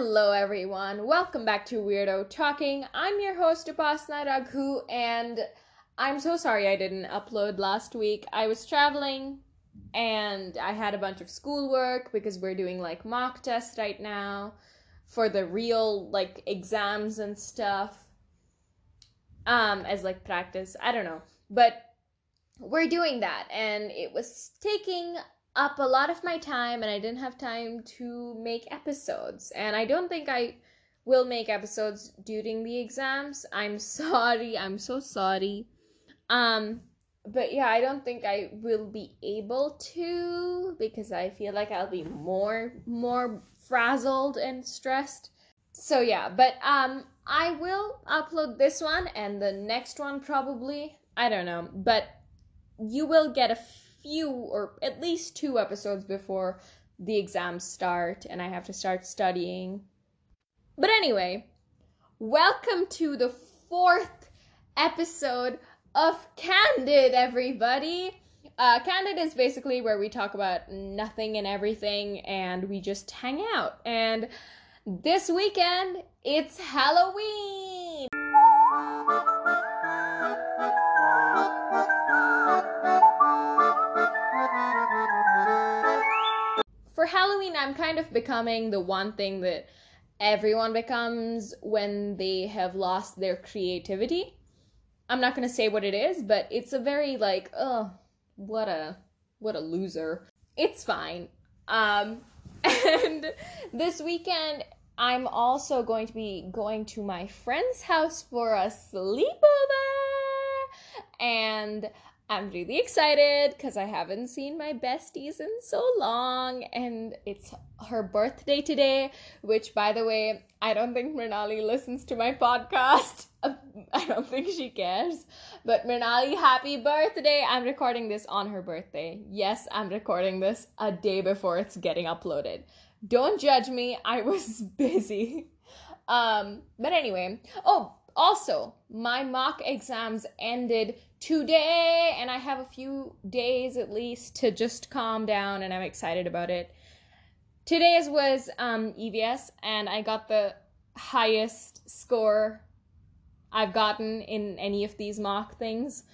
Hello, everyone. Welcome back to Weirdo Talking. I'm your host, Upasna Raghu, and I'm so sorry I didn't upload last week. I was traveling and I had a bunch of schoolwork because we're doing like mock tests right now for the real like exams and stuff. Um, as like practice. I don't know. But we're doing that, and it was taking up a lot of my time and I didn't have time to make episodes. And I don't think I will make episodes during the exams. I'm sorry. I'm so sorry. Um but yeah, I don't think I will be able to because I feel like I'll be more more frazzled and stressed. So yeah, but um I will upload this one and the next one probably. I don't know, but you will get a few or at least two episodes before the exams start and I have to start studying. But anyway, welcome to the fourth episode of Candid, everybody. Uh, Candid is basically where we talk about nothing and everything and we just hang out. And this weekend, it's Halloween! Halloween, I'm kind of becoming the one thing that everyone becomes when they have lost their creativity. I'm not gonna say what it is, but it's a very like, oh, what a what a loser. It's fine. Um, and this weekend, I'm also going to be going to my friend's house for a sleepover, and I'm really excited because I haven't seen my besties in so long, and it's her birthday today. Which, by the way, I don't think Mrinali listens to my podcast. I don't think she cares. But Mrinali, happy birthday! I'm recording this on her birthday. Yes, I'm recording this a day before it's getting uploaded. Don't judge me. I was busy. Um, but anyway. Oh, also, my mock exams ended today and I have a few days at least to just calm down and I'm excited about it. Today's was um, EVS and I got the highest score I've gotten in any of these mock things.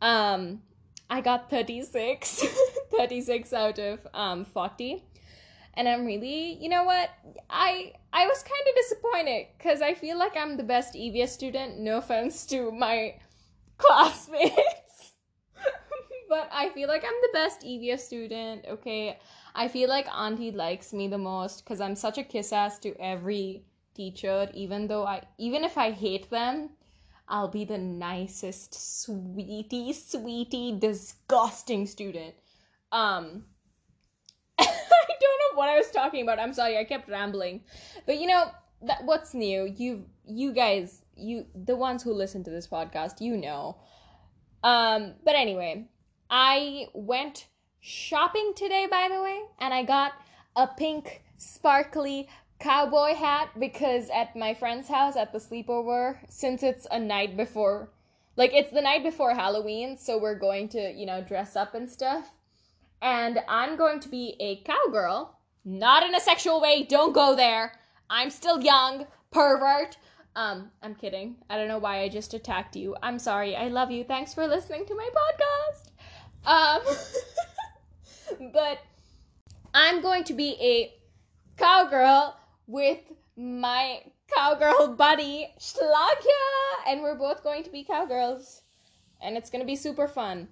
Um, I got 36, 36 out of um, 40. And I'm really, you know what? I I was kind of disappointed cuz I feel like I'm the best EVS student. No offense to my classmates. but I feel like I'm the best EVS student, okay? I feel like Auntie likes me the most because I'm such a kiss ass to every teacher, even though I, even if I hate them, I'll be the nicest, sweetie, sweetie, disgusting student. Um, I don't know what I was talking about. I'm sorry, I kept rambling. But you know, that what's new? You, you guys you the ones who listen to this podcast, you know. Um, but anyway, I went shopping today, by the way, and I got a pink sparkly cowboy hat because at my friend's house at the sleepover, since it's a night before, like it's the night before Halloween, so we're going to, you know, dress up and stuff. And I'm going to be a cowgirl, not in a sexual way, don't go there. I'm still young, pervert. Um, I'm kidding. I don't know why I just attacked you. I'm sorry. I love you. Thanks for listening to my podcast. Um, but I'm going to be a cowgirl with my cowgirl buddy Shlagya, and we're both going to be cowgirls, and it's gonna be super fun.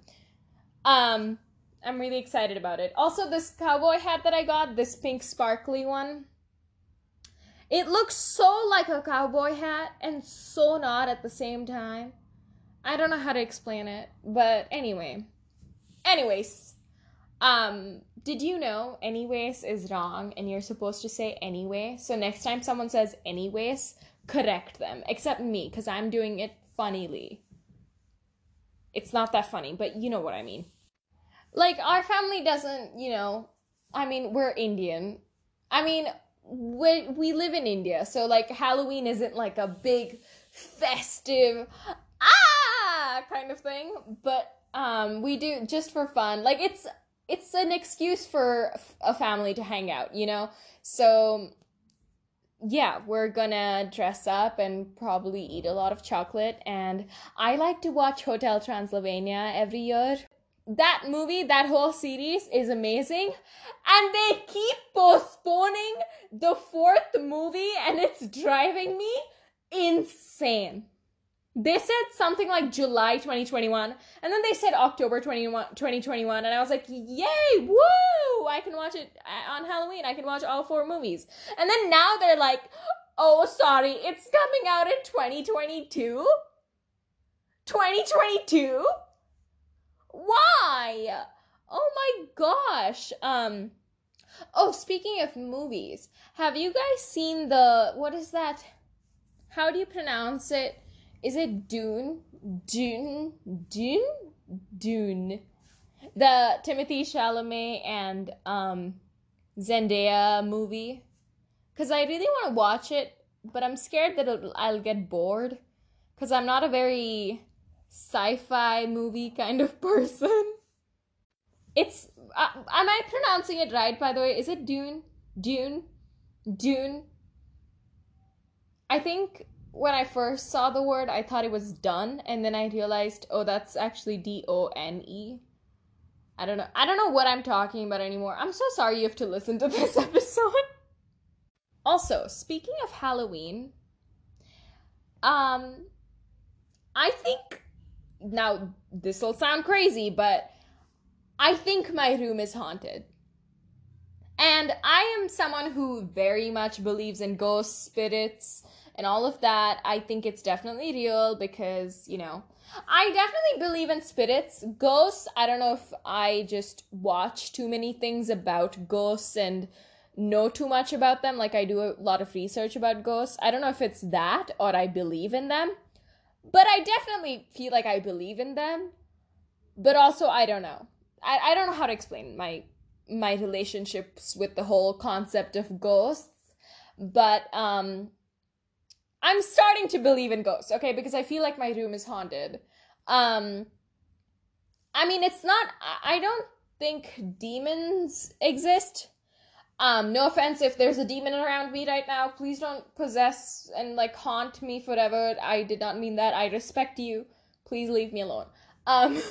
Um, I'm really excited about it. Also, this cowboy hat that I got, this pink sparkly one, it looks so like a cowboy hat and so not at the same time. I don't know how to explain it, but anyway. Anyways, um, did you know anyways is wrong and you're supposed to say anyway? So next time someone says anyways, correct them. Except me, because I'm doing it funnily. It's not that funny, but you know what I mean. Like, our family doesn't, you know, I mean, we're Indian. I mean, we we live in India, so like Halloween isn't like a big festive ah kind of thing, but um we do just for fun. Like it's it's an excuse for a family to hang out, you know? So yeah, we're gonna dress up and probably eat a lot of chocolate. And I like to watch Hotel Transylvania every year. That movie, that whole series is amazing. And they keep postponing the fourth movie, and it's driving me insane. They said something like July 2021, and then they said October 21, 2021, and I was like, yay, woo! I can watch it uh, on Halloween. I can watch all four movies. And then now they're like, oh, sorry, it's coming out in 2022? 2022? Why? Oh my gosh. Um, oh, speaking of movies, have you guys seen the, what is that? How do you pronounce it? Is it Dune? Dune? Dune? Dune. The Timothy Chalamet and um, Zendaya movie. Because I really want to watch it, but I'm scared that I'll get bored. Because I'm not a very sci fi movie kind of person. It's. Uh, am I pronouncing it right, by the way? Is it Dune? Dune? Dune? I think when I first saw the word, I thought it was done, and then I realized, oh, that's actually D O N E. I don't know. I don't know what I'm talking about anymore. I'm so sorry you have to listen to this episode. also, speaking of Halloween, um, I think now this will sound crazy, but I think my room is haunted. And I am someone who very much believes in ghosts, spirits, and all of that. I think it's definitely real because, you know, I definitely believe in spirits. Ghosts, I don't know if I just watch too many things about ghosts and know too much about them. Like I do a lot of research about ghosts. I don't know if it's that or I believe in them. But I definitely feel like I believe in them. But also I don't know. I, I don't know how to explain my my relationships with the whole concept of ghosts but um i'm starting to believe in ghosts okay because i feel like my room is haunted um i mean it's not i don't think demons exist um no offense if there's a demon around me right now please don't possess and like haunt me forever i did not mean that i respect you please leave me alone um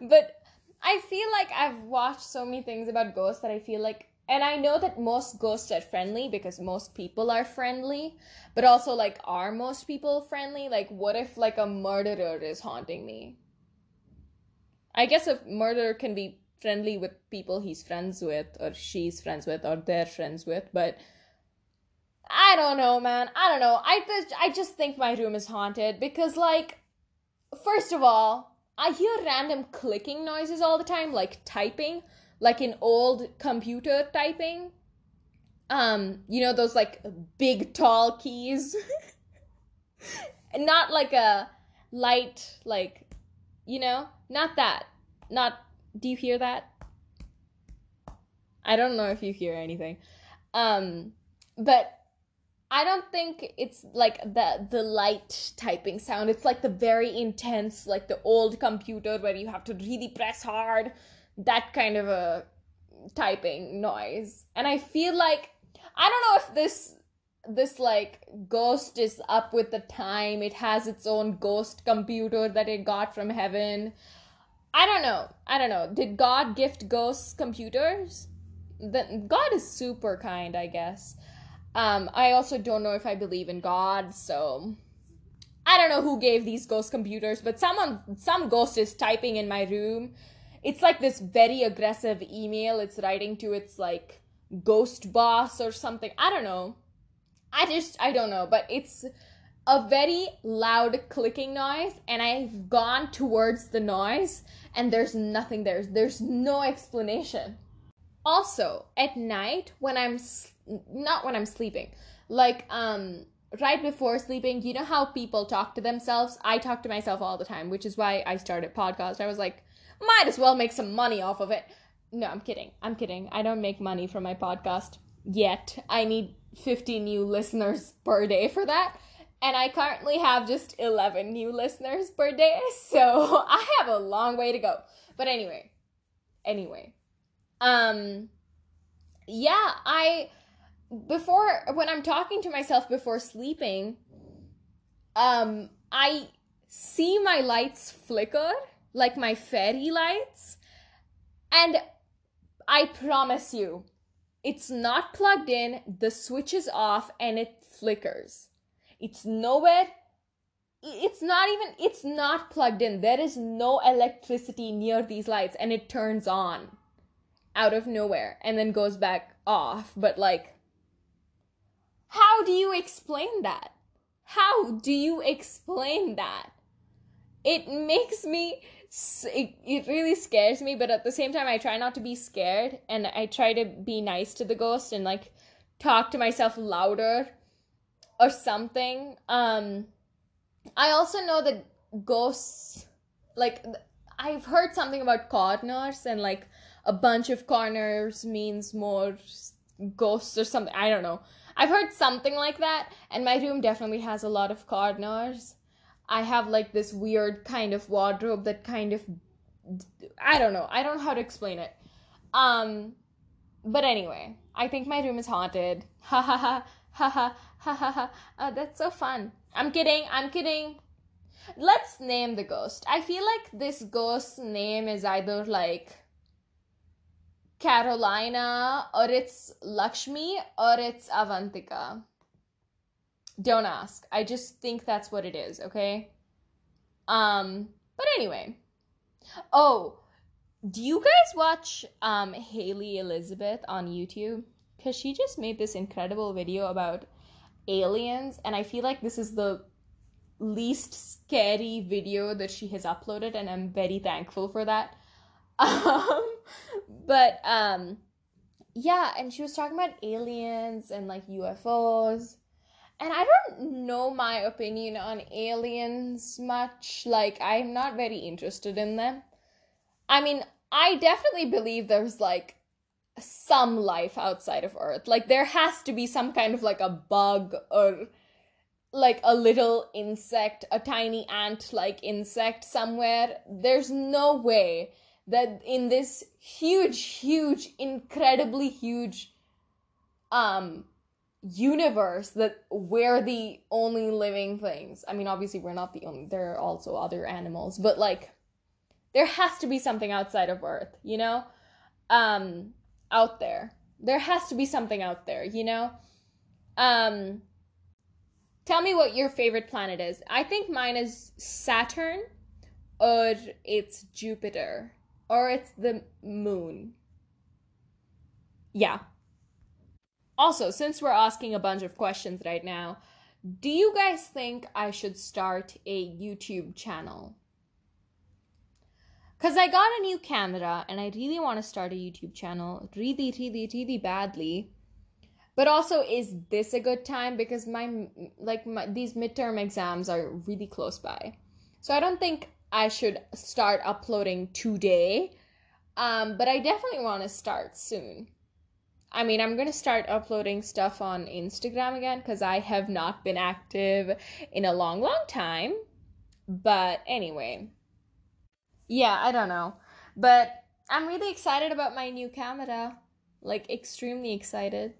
but I feel like I've watched so many things about ghosts that I feel like and I know that most ghosts are friendly because most people are friendly, but also like are most people friendly? Like what if like a murderer is haunting me? I guess a murderer can be friendly with people he's friends with or she's friends with or they're friends with, but I don't know, man. I don't know. I th- I just think my room is haunted because like first of all, I hear random clicking noises all the time, like typing, like an old computer typing. Um, you know, those like big tall keys. not like a light, like, you know, not that. Not, do you hear that? I don't know if you hear anything. Um, but I don't think it's like the the light typing sound. It's like the very intense, like the old computer where you have to really press hard, that kind of a typing noise. And I feel like I don't know if this this like ghost is up with the time. It has its own ghost computer that it got from heaven. I don't know. I don't know. Did God gift ghosts computers? Then God is super kind, I guess. Um, I also don't know if I believe in God, so I don't know who gave these ghost computers, but someone, some ghost is typing in my room. It's like this very aggressive email. It's writing to its like ghost boss or something. I don't know. I just, I don't know, but it's a very loud clicking noise, and I've gone towards the noise, and there's nothing there. There's no explanation. Also, at night when I'm not when I'm sleeping, like um right before sleeping, you know how people talk to themselves? I talk to myself all the time, which is why I started podcast. I was like, might as well make some money off of it. No, I'm kidding. I'm kidding. I don't make money from my podcast yet. I need 50 new listeners per day for that. And I currently have just 11 new listeners per day. So I have a long way to go. But anyway, anyway. Um yeah, I before when I'm talking to myself before sleeping, um, I see my lights flicker like my fairy lights, and I promise you, it's not plugged in, the switch is off, and it flickers. It's nowhere. It's not even, it's not plugged in. There is no electricity near these lights, and it turns on out of nowhere and then goes back off. But, like, how do you explain that? How do you explain that? It makes me it, it really scares me but at the same time i try not to be scared and i try to be nice to the ghost and like talk to myself louder or something um i also know that ghosts like i've heard something about corners and like a bunch of corners means more ghosts or something i don't know i've heard something like that and my room definitely has a lot of corners I have like this weird kind of wardrobe that kind of I don't know. I don't know how to explain it. Um but anyway, I think my room is haunted. Ha ha ha ha ha ha ha ha. That's so fun. I'm kidding. I'm kidding. Let's name the ghost. I feel like this ghost's name is either like Carolina or it's Lakshmi or it's Avantika. Don't ask. I just think that's what it is, okay? Um, but anyway. Oh, do you guys watch um Haley Elizabeth on YouTube? Cuz she just made this incredible video about aliens and I feel like this is the least scary video that she has uploaded and I'm very thankful for that. Um but um yeah, and she was talking about aliens and like UFOs and I don't know my opinion on aliens much. Like, I'm not very interested in them. I mean, I definitely believe there's like some life outside of Earth. Like, there has to be some kind of like a bug or like a little insect, a tiny ant like insect somewhere. There's no way that in this huge, huge, incredibly huge um universe that we're the only living things. I mean, obviously, we're not the only, there are also other animals, but like, there has to be something outside of Earth, you know? Um, out there. There has to be something out there, you know? Um, tell me what your favorite planet is. I think mine is Saturn, or it's Jupiter, or it's the moon. Yeah, also, since we're asking a bunch of questions right now, do you guys think I should start a YouTube channel? Because I got a new camera and I really want to start a YouTube channel really, really, really badly. But also, is this a good time? Because my, like, my, these midterm exams are really close by. So I don't think I should start uploading today. Um, but I definitely want to start soon. I mean, I'm gonna start uploading stuff on Instagram again because I have not been active in a long, long time. But anyway, yeah, I don't know. But I'm really excited about my new camera. Like, extremely excited.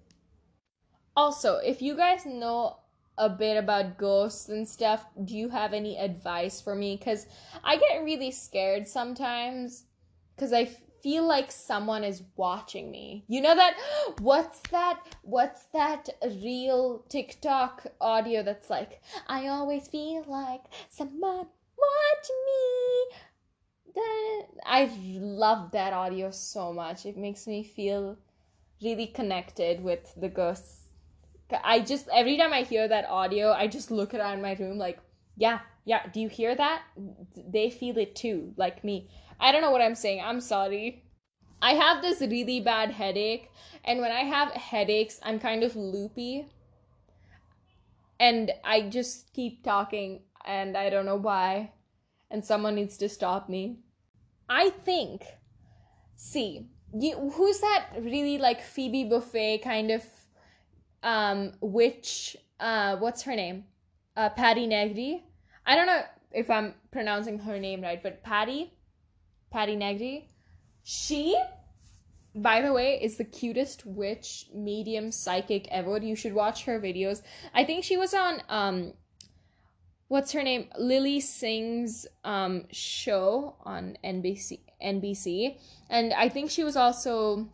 Also, if you guys know a bit about ghosts and stuff, do you have any advice for me? Because I get really scared sometimes because I feel like someone is watching me. You know that what's that what's that real TikTok audio that's like I always feel like someone watching me. I love that audio so much. It makes me feel really connected with the ghosts. I just every time I hear that audio, I just look around my room like, yeah, yeah, do you hear that? They feel it too, like me. I don't know what I'm saying. I'm sorry. I have this really bad headache, and when I have headaches, I'm kind of loopy. And I just keep talking, and I don't know why. And someone needs to stop me. I think, see, you, who's that really like Phoebe Buffay kind of um witch? Uh, what's her name? Uh, Patti Negri. I don't know if I'm pronouncing her name right, but Patti, Patti Negri, she by the way, is the cutest witch medium psychic ever. You should watch her videos. I think she was on um what's her name? Lilly Singh's um show on NBC NBC. And I think she was also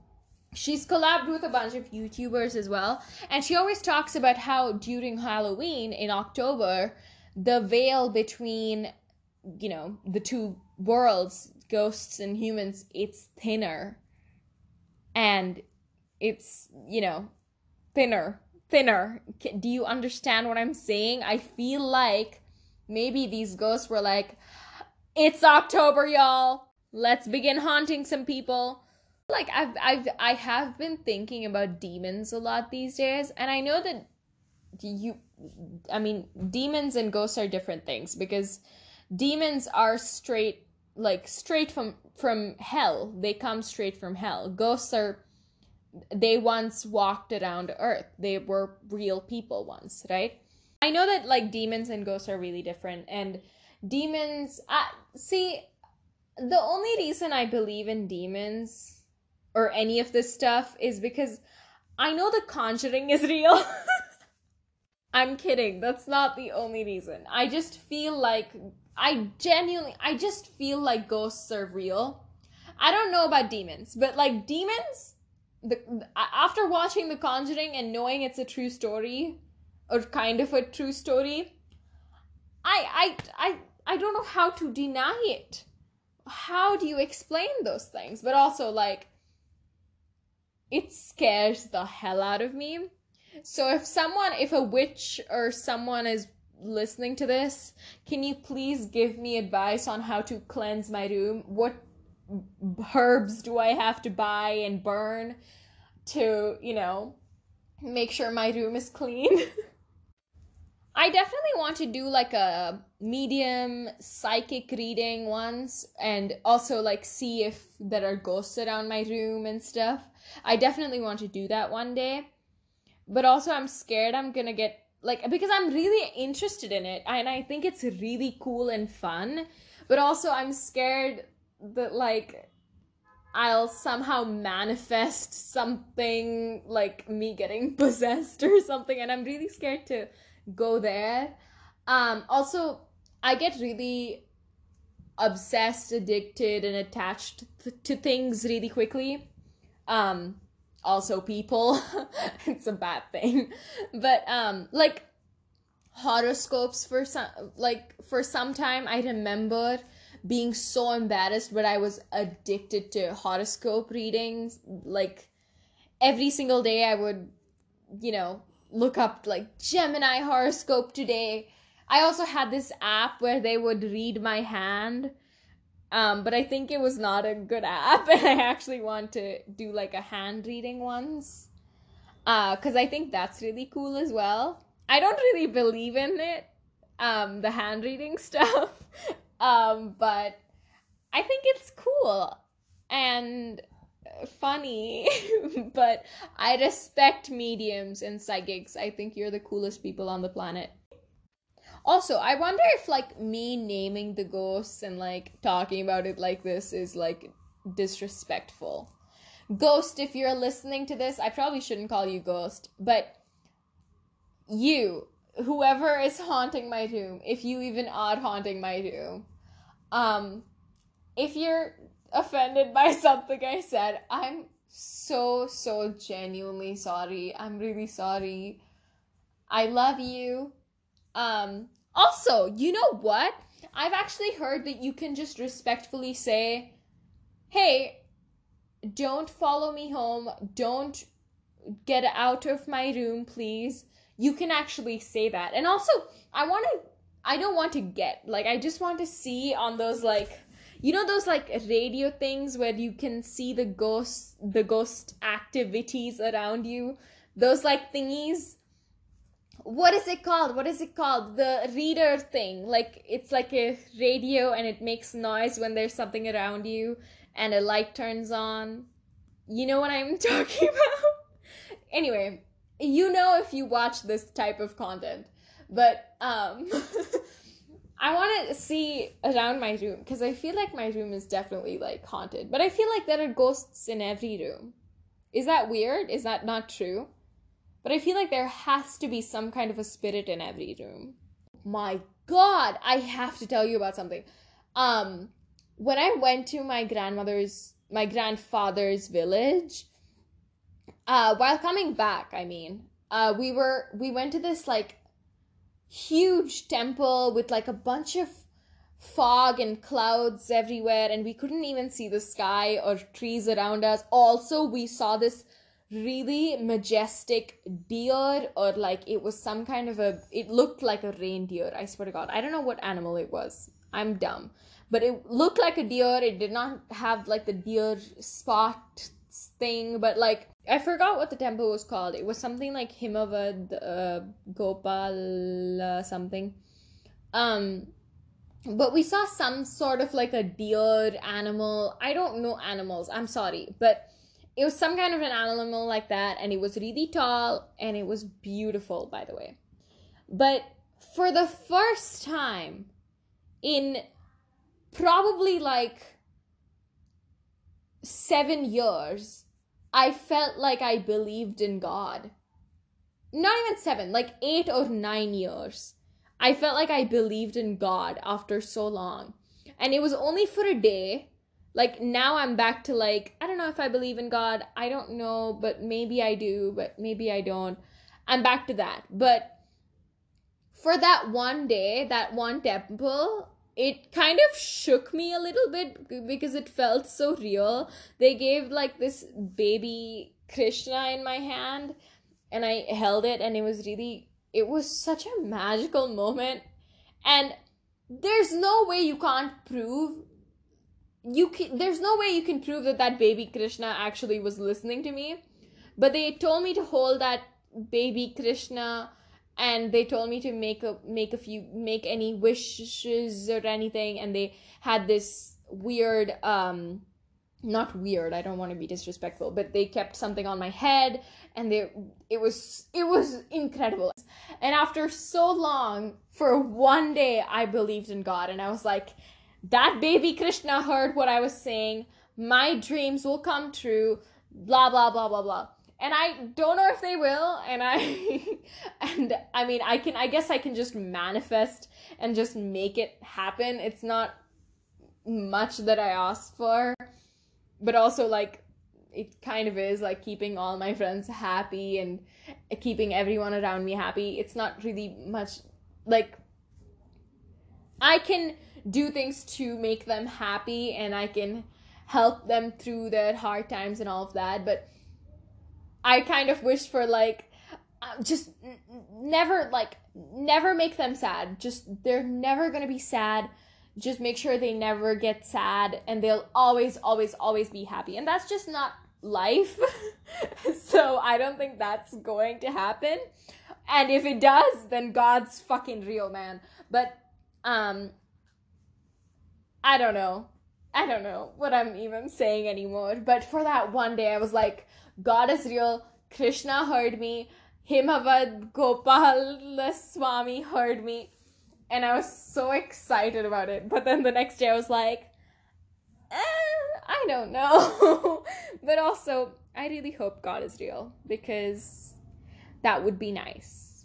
she's collabed with a bunch of YouTubers as well. And she always talks about how during Halloween in October, the veil between you know the two worlds ghosts and humans it's thinner and it's you know thinner thinner do you understand what i'm saying i feel like maybe these ghosts were like it's october y'all. Let's begin haunting some people. Like i've i've i have been thinking about demons a lot these days and i know that you i mean demons and ghosts are different things because demons are straight like straight from from hell. They come straight from hell. Ghosts are they once walked around earth. They were real people once right i know that like demons and ghosts are really different and demons I see the only reason i believe in demons or any of this stuff is because i know the conjuring is real. I'm kidding. That's not the only reason. I just feel like I genuinely, I just feel like ghosts are real. I don't know about demons, but like demons, the, after watching The Conjuring and knowing it's a true story, or kind of a true story, I, I, I, I don't know how to deny it. How do you explain those things? But also, like, it scares the hell out of me. So if someone, if a witch or someone is listening to this, can you please give me advice on how to cleanse my room? What herbs do I have to buy and burn to, you know, make sure my room is clean? I definitely want to do like a medium psychic reading once and also like see if there are ghosts around my room and stuff. I definitely want to do that one day. But also I'm scared I'm going to get like because i'm really interested in it and i think it's really cool and fun but also i'm scared that like i'll somehow manifest something like me getting possessed or something and i'm really scared to go there. Um also i get really obsessed addicted and attached th- to things really quickly. Um also people. It's a bad thing. But um like horoscopes for some like for some time i remember being so embarrassed but i was addicted to horoscope readings. Like every single day i would you know look up like gemini horoscope today i also had this app where they would read my hand um, but I think it was not a good app, and I actually want to do like a hand reading ones. Uh, cause I think that's really cool as well. I don't really believe in it, um, the hand reading stuff. um, but I think it's cool and funny. but I respect mediums and psychics. I think you're the coolest people on the planet. Also, I wonder if like me naming the ghosts and like talking about it like this is like disrespectful. Ghost, if you're listening to this, I probably shouldn't call you ghost, but you, whoever is haunting my room, if you even are haunting my room, um, if you're offended by something I said, I'm so, so genuinely sorry. I'm really sorry. I love you. Um, also, you know what? I've actually heard that you can just respectfully say, hey, don't follow me home. Don't get out of my room, please. You can actually say that. And also, I want to, I don't want to get, like, I just want to see on those, like, you know those like radio things where you can see the ghost the ghost activities around you? Those like thingies? What is it called? What is it called? The reader thing. Like it's like a radio and it makes noise when there's something around you and a light turns on. You know what i'm talking about? Anyway you know if you watch this type of content but um I want to see around my room because I feel like my room is definitely like haunted. But I feel like there are ghosts in every room. Is that weird? Is that not true? But I feel like there has to be some kind of a spirit in every room. My god, I have to tell you about something. Um when I went to my grandmother's my grandfather's village, uh while coming back, I mean, uh we were we went to this like huge temple with like a bunch of fog and clouds everywhere and we couldn't even see the sky or trees around us. Also we saw this really majestic deer or like it was some kind of a it looked like a reindeer i swear to god. I don't know what animal it was. I'm dumb. But it looked like a deer. It did not have like the deer spot thing but like I forgot what the temple was called. It was something like Himavad uh, Gopal something. Um, but we saw some sort of like a deer animal. I don't know animals. I'm sorry, but it was some kind of an animal like that, and it was really tall and it was beautiful, by the way. But for the first time in probably like seven years I felt like I believed in God. Not even seven, like eight or nine years. I felt like I believed in God after so long. And it was only for a day. Like now I'm back to like, I don't know if I believe in God. I don't know, but maybe I do, but maybe I don't. I'm back to that. But for that one day, that one temple, it kind of shook me a little bit because it felt so real. They gave like this baby Krishna in my hand and I held it and it was really it was such a magical moment and there's no way you can't prove you can, there's no way you can prove that that baby Krishna actually was listening to me but they told me to hold that baby Krishna and they told me to make a make a few make any wishes or anything and they had this weird um not weird i don't want to be disrespectful but they kept something on my head and they it was it was incredible. And after so long for one day i believed in god and i was like that baby krishna heard what i was saying. My dreams will come true. Blah blah blah blah blah and I don't know if they will and I and I mean I can I guess I can just manifest and just make it happen. It's not much that I ask for, but also like it kind of is like keeping all my friends happy and keeping everyone around me happy. It's not really much like I can do things to make them happy and I can help them through their hard times and all of that, but I kind of wish for like uh, just n- never like never make them sad. Just they're never going to be sad. Just make sure they never get sad and they'll always always always be happy. And that's just not life. so I don't think that's going to happen. And if it does, then God's fucking real, man. But um I don't know. I don't know what I'm even saying anymore. But for that one day, I was like, God is real. Krishna heard me. Himavad Gopal Swami heard me. And I was so excited about it. But then the next day I was like, eh, I don't know. but also, I really hope God is real because that would be nice.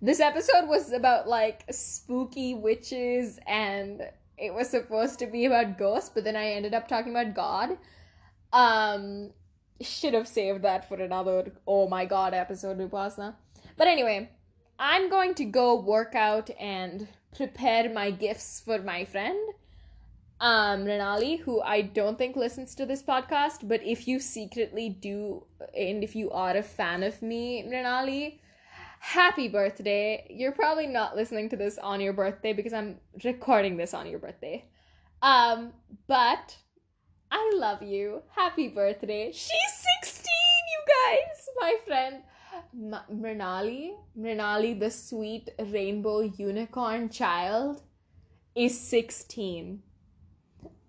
This episode was about like spooky witches and it was supposed to be about ghosts, but then I ended up talking about God. Um should have saved that for another oh my god episode Upasna. But anyway, I'm going to go work out and prepare my gifts for my friend, um, Mrinali, who I don't think listens to this podcast, but if you secretly do, and if you are a fan of me, Mrinali, happy birthday. You're probably not listening to this on your birthday because I'm recording this on your birthday. Um, but I love you. Happy birthday. She's 16, you guys. My friend M- Mrinali, Mrinali, the sweet rainbow unicorn child, is 16.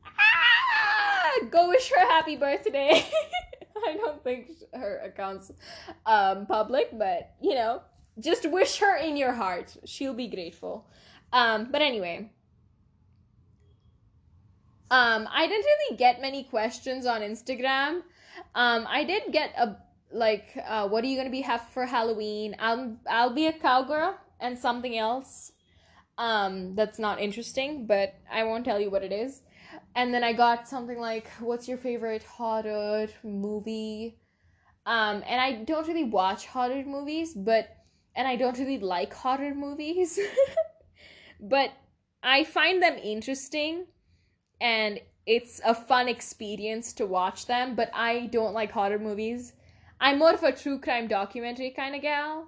Ah! Go wish her happy birthday. I don't think her account's um, public, but you know, just wish her in your heart. She'll be grateful. Um, but anyway. Um, I didn't really get many questions on Instagram. Um, I did get a like, uh, what are you gonna be have for Halloween? I'll I'll be a cowgirl and something else. Um, that's not interesting, but I won't tell you what it is. And then I got something like, what's your favorite horror movie? Um, and I don't really watch horror movies, but and I don't really like horror movies. but I find them interesting and it's a fun experience to watch them, but I don't like horror movies. I'm more of a true crime documentary kind of gal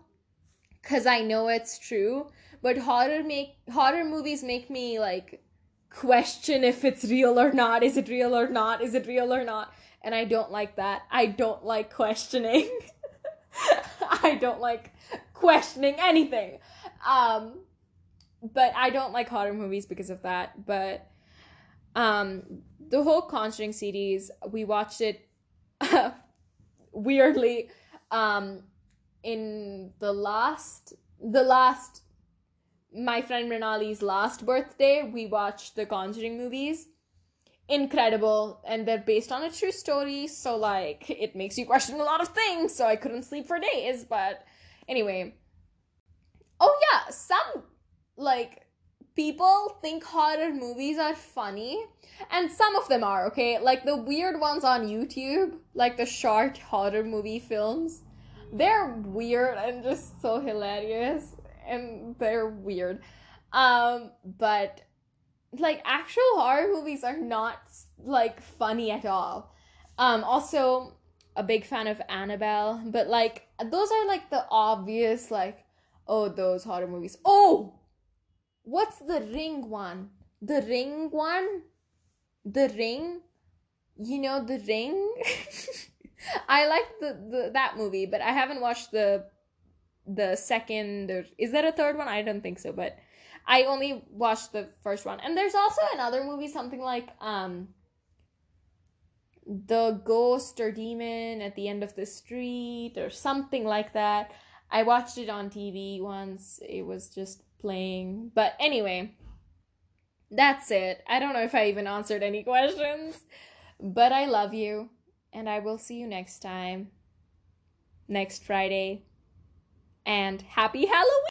cuz I know it's true, but horror make horror movies make me like question if it's real or not. Is it real or not? Is it real or not? And I don't like that. I don't like questioning. I don't like questioning anything. Um but I don't like horror movies because of that. But um the whole Conjuring series, we watched it weirdly um in the last the last my friend Mrinali's last birthday, we watched the Conjuring movies. Incredible, and they're based on a true story, so like it makes you question a lot of things. So I couldn't sleep for days, but anyway. Oh yeah, some like people think horror movies are funny, and some of them are okay. Like the weird ones on YouTube, like the short horror movie films, they're weird and just so hilarious and they're weird. Um, but like actual horror movies are not like funny at all. Um, also a big fan of Annabelle, but like those are like the obvious like oh those horror movies. Oh, what's the Ring one? The Ring one? The Ring? You know the Ring? I like the, the that movie, but I haven't watched the the second or is there a third one? I don't think so, but I only watched the first one. And there's also another movie, something like um the ghost or demon at the end of the street or something like that. I watched it on TV once. It was just playing. But anyway, that's it. I don't know if I even answered any questions, but I love you and I will see you next time. Next Friday and happy Halloween!